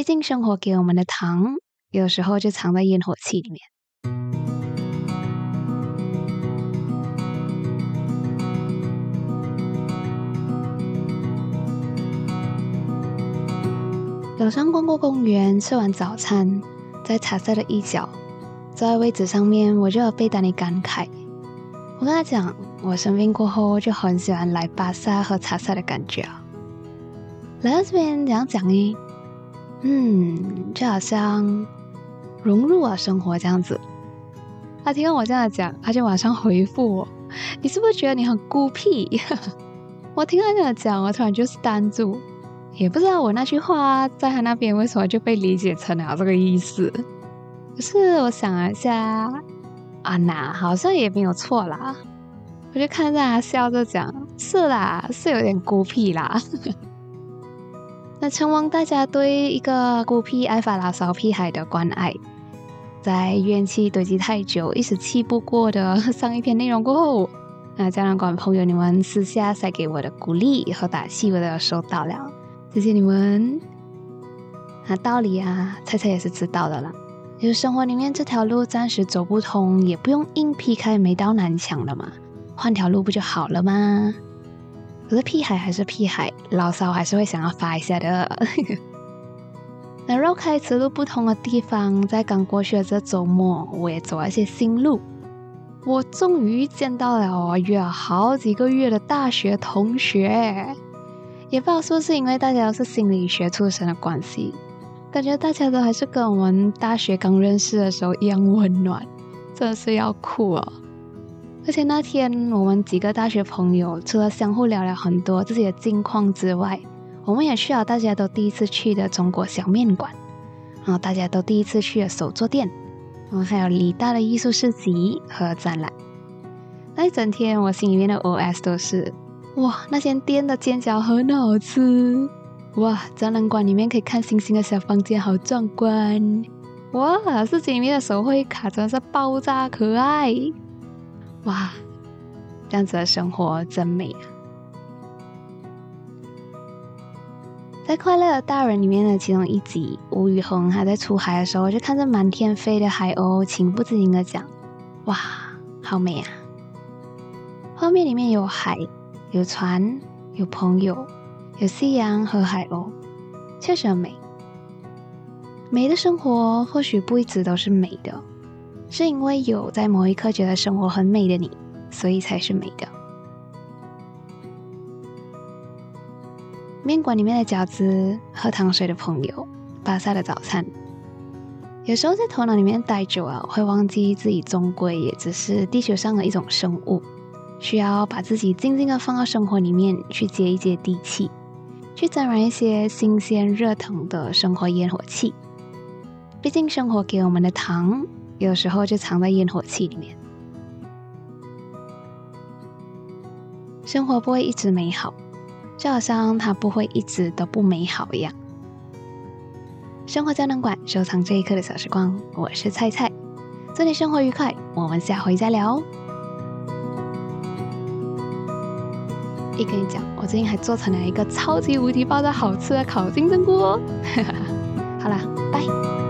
毕竟生活给我们的糖，有时候就藏在烟火气里面。早上逛过公园，吃完早餐，在茶色的一角，坐在位置上面，我就有被丹尼感慨。我跟他讲，我生病过后就很喜欢来巴萨喝茶色的感觉啊。来到这边怎样讲呢？嗯，就好像融入了生活这样子。他听到我这样讲，他就马上回复我：“你是不是觉得你很孤僻？” 我听他这样讲，我突然就是呆住。也不知道我那句话在他那边为什么就被理解成了这个意思。可是我想了一下，啊，那好像也没有错啦。我就看着他笑着讲：“是啦，是有点孤僻啦。”那承望大家对一个孤僻、爱发牢骚屁孩的关爱，在怨气堆积太久、一时气不过的 上一篇内容过后，那家长馆朋友你们私下塞给我的鼓励和打气，我都收到了。谢谢你们。那道理啊，猜猜也是知道的啦。就是生活里面这条路暂时走不通，也不用硬劈开每道南墙了嘛，换条路不就好了吗？可是屁孩还是屁孩，牢骚还是会想要发一下的。那绕开此路不同的地方，在刚过去的这周末，我也走了一些新路。我终于见到了我约了好几个月的大学同学。也不知道是不是因为大家都是心理学出身的关系，感觉大家都还是跟我们大学刚认识的时候一样温暖，真的是要哭哦！而且那天我们几个大学朋友除了相互聊聊很多自己的近况之外，我们也去了大家都第一次去的中国小面馆，然后大家都第一次去的手作店，然后还有李大的艺术市集和展览。那一整天我心里面的 OS 都是。哇，那间店的煎饺很好吃！哇，展览馆里面可以看星星的小房间好壮观！哇，市集里面的手绘卡真是爆炸可爱！哇，这样子的生活真美啊！在《快乐的大人》里面的其中一集，吴宇恒还在出海的时候，就看着满天飞的海鸥，情不自禁的讲：“哇，好美啊！”画面里面有海。有船，有朋友，有夕阳和海鸥，确实很美。美的生活或许不一直都是美的，是因为有在某一刻觉得生活很美的你，所以才是美的。面馆里面的饺子，喝糖水的朋友，巴萨的早餐。有时候在头脑里面待久了，会忘记自己终归也只是地球上的一种生物。需要把自己静静的放到生活里面去接一接地气，去沾染一些新鲜热腾的生活烟火气。毕竟生活给我们的糖，有时候就藏在烟火气里面。生活不会一直美好，就好像它不会一直都不美好一样。生活胶囊馆收藏这一刻的小时光，我是菜菜，祝你生活愉快，我们下回再聊。一跟你讲，我最近还做成了一个超级无敌爆炸好吃的烤金针菇哦！好啦，拜。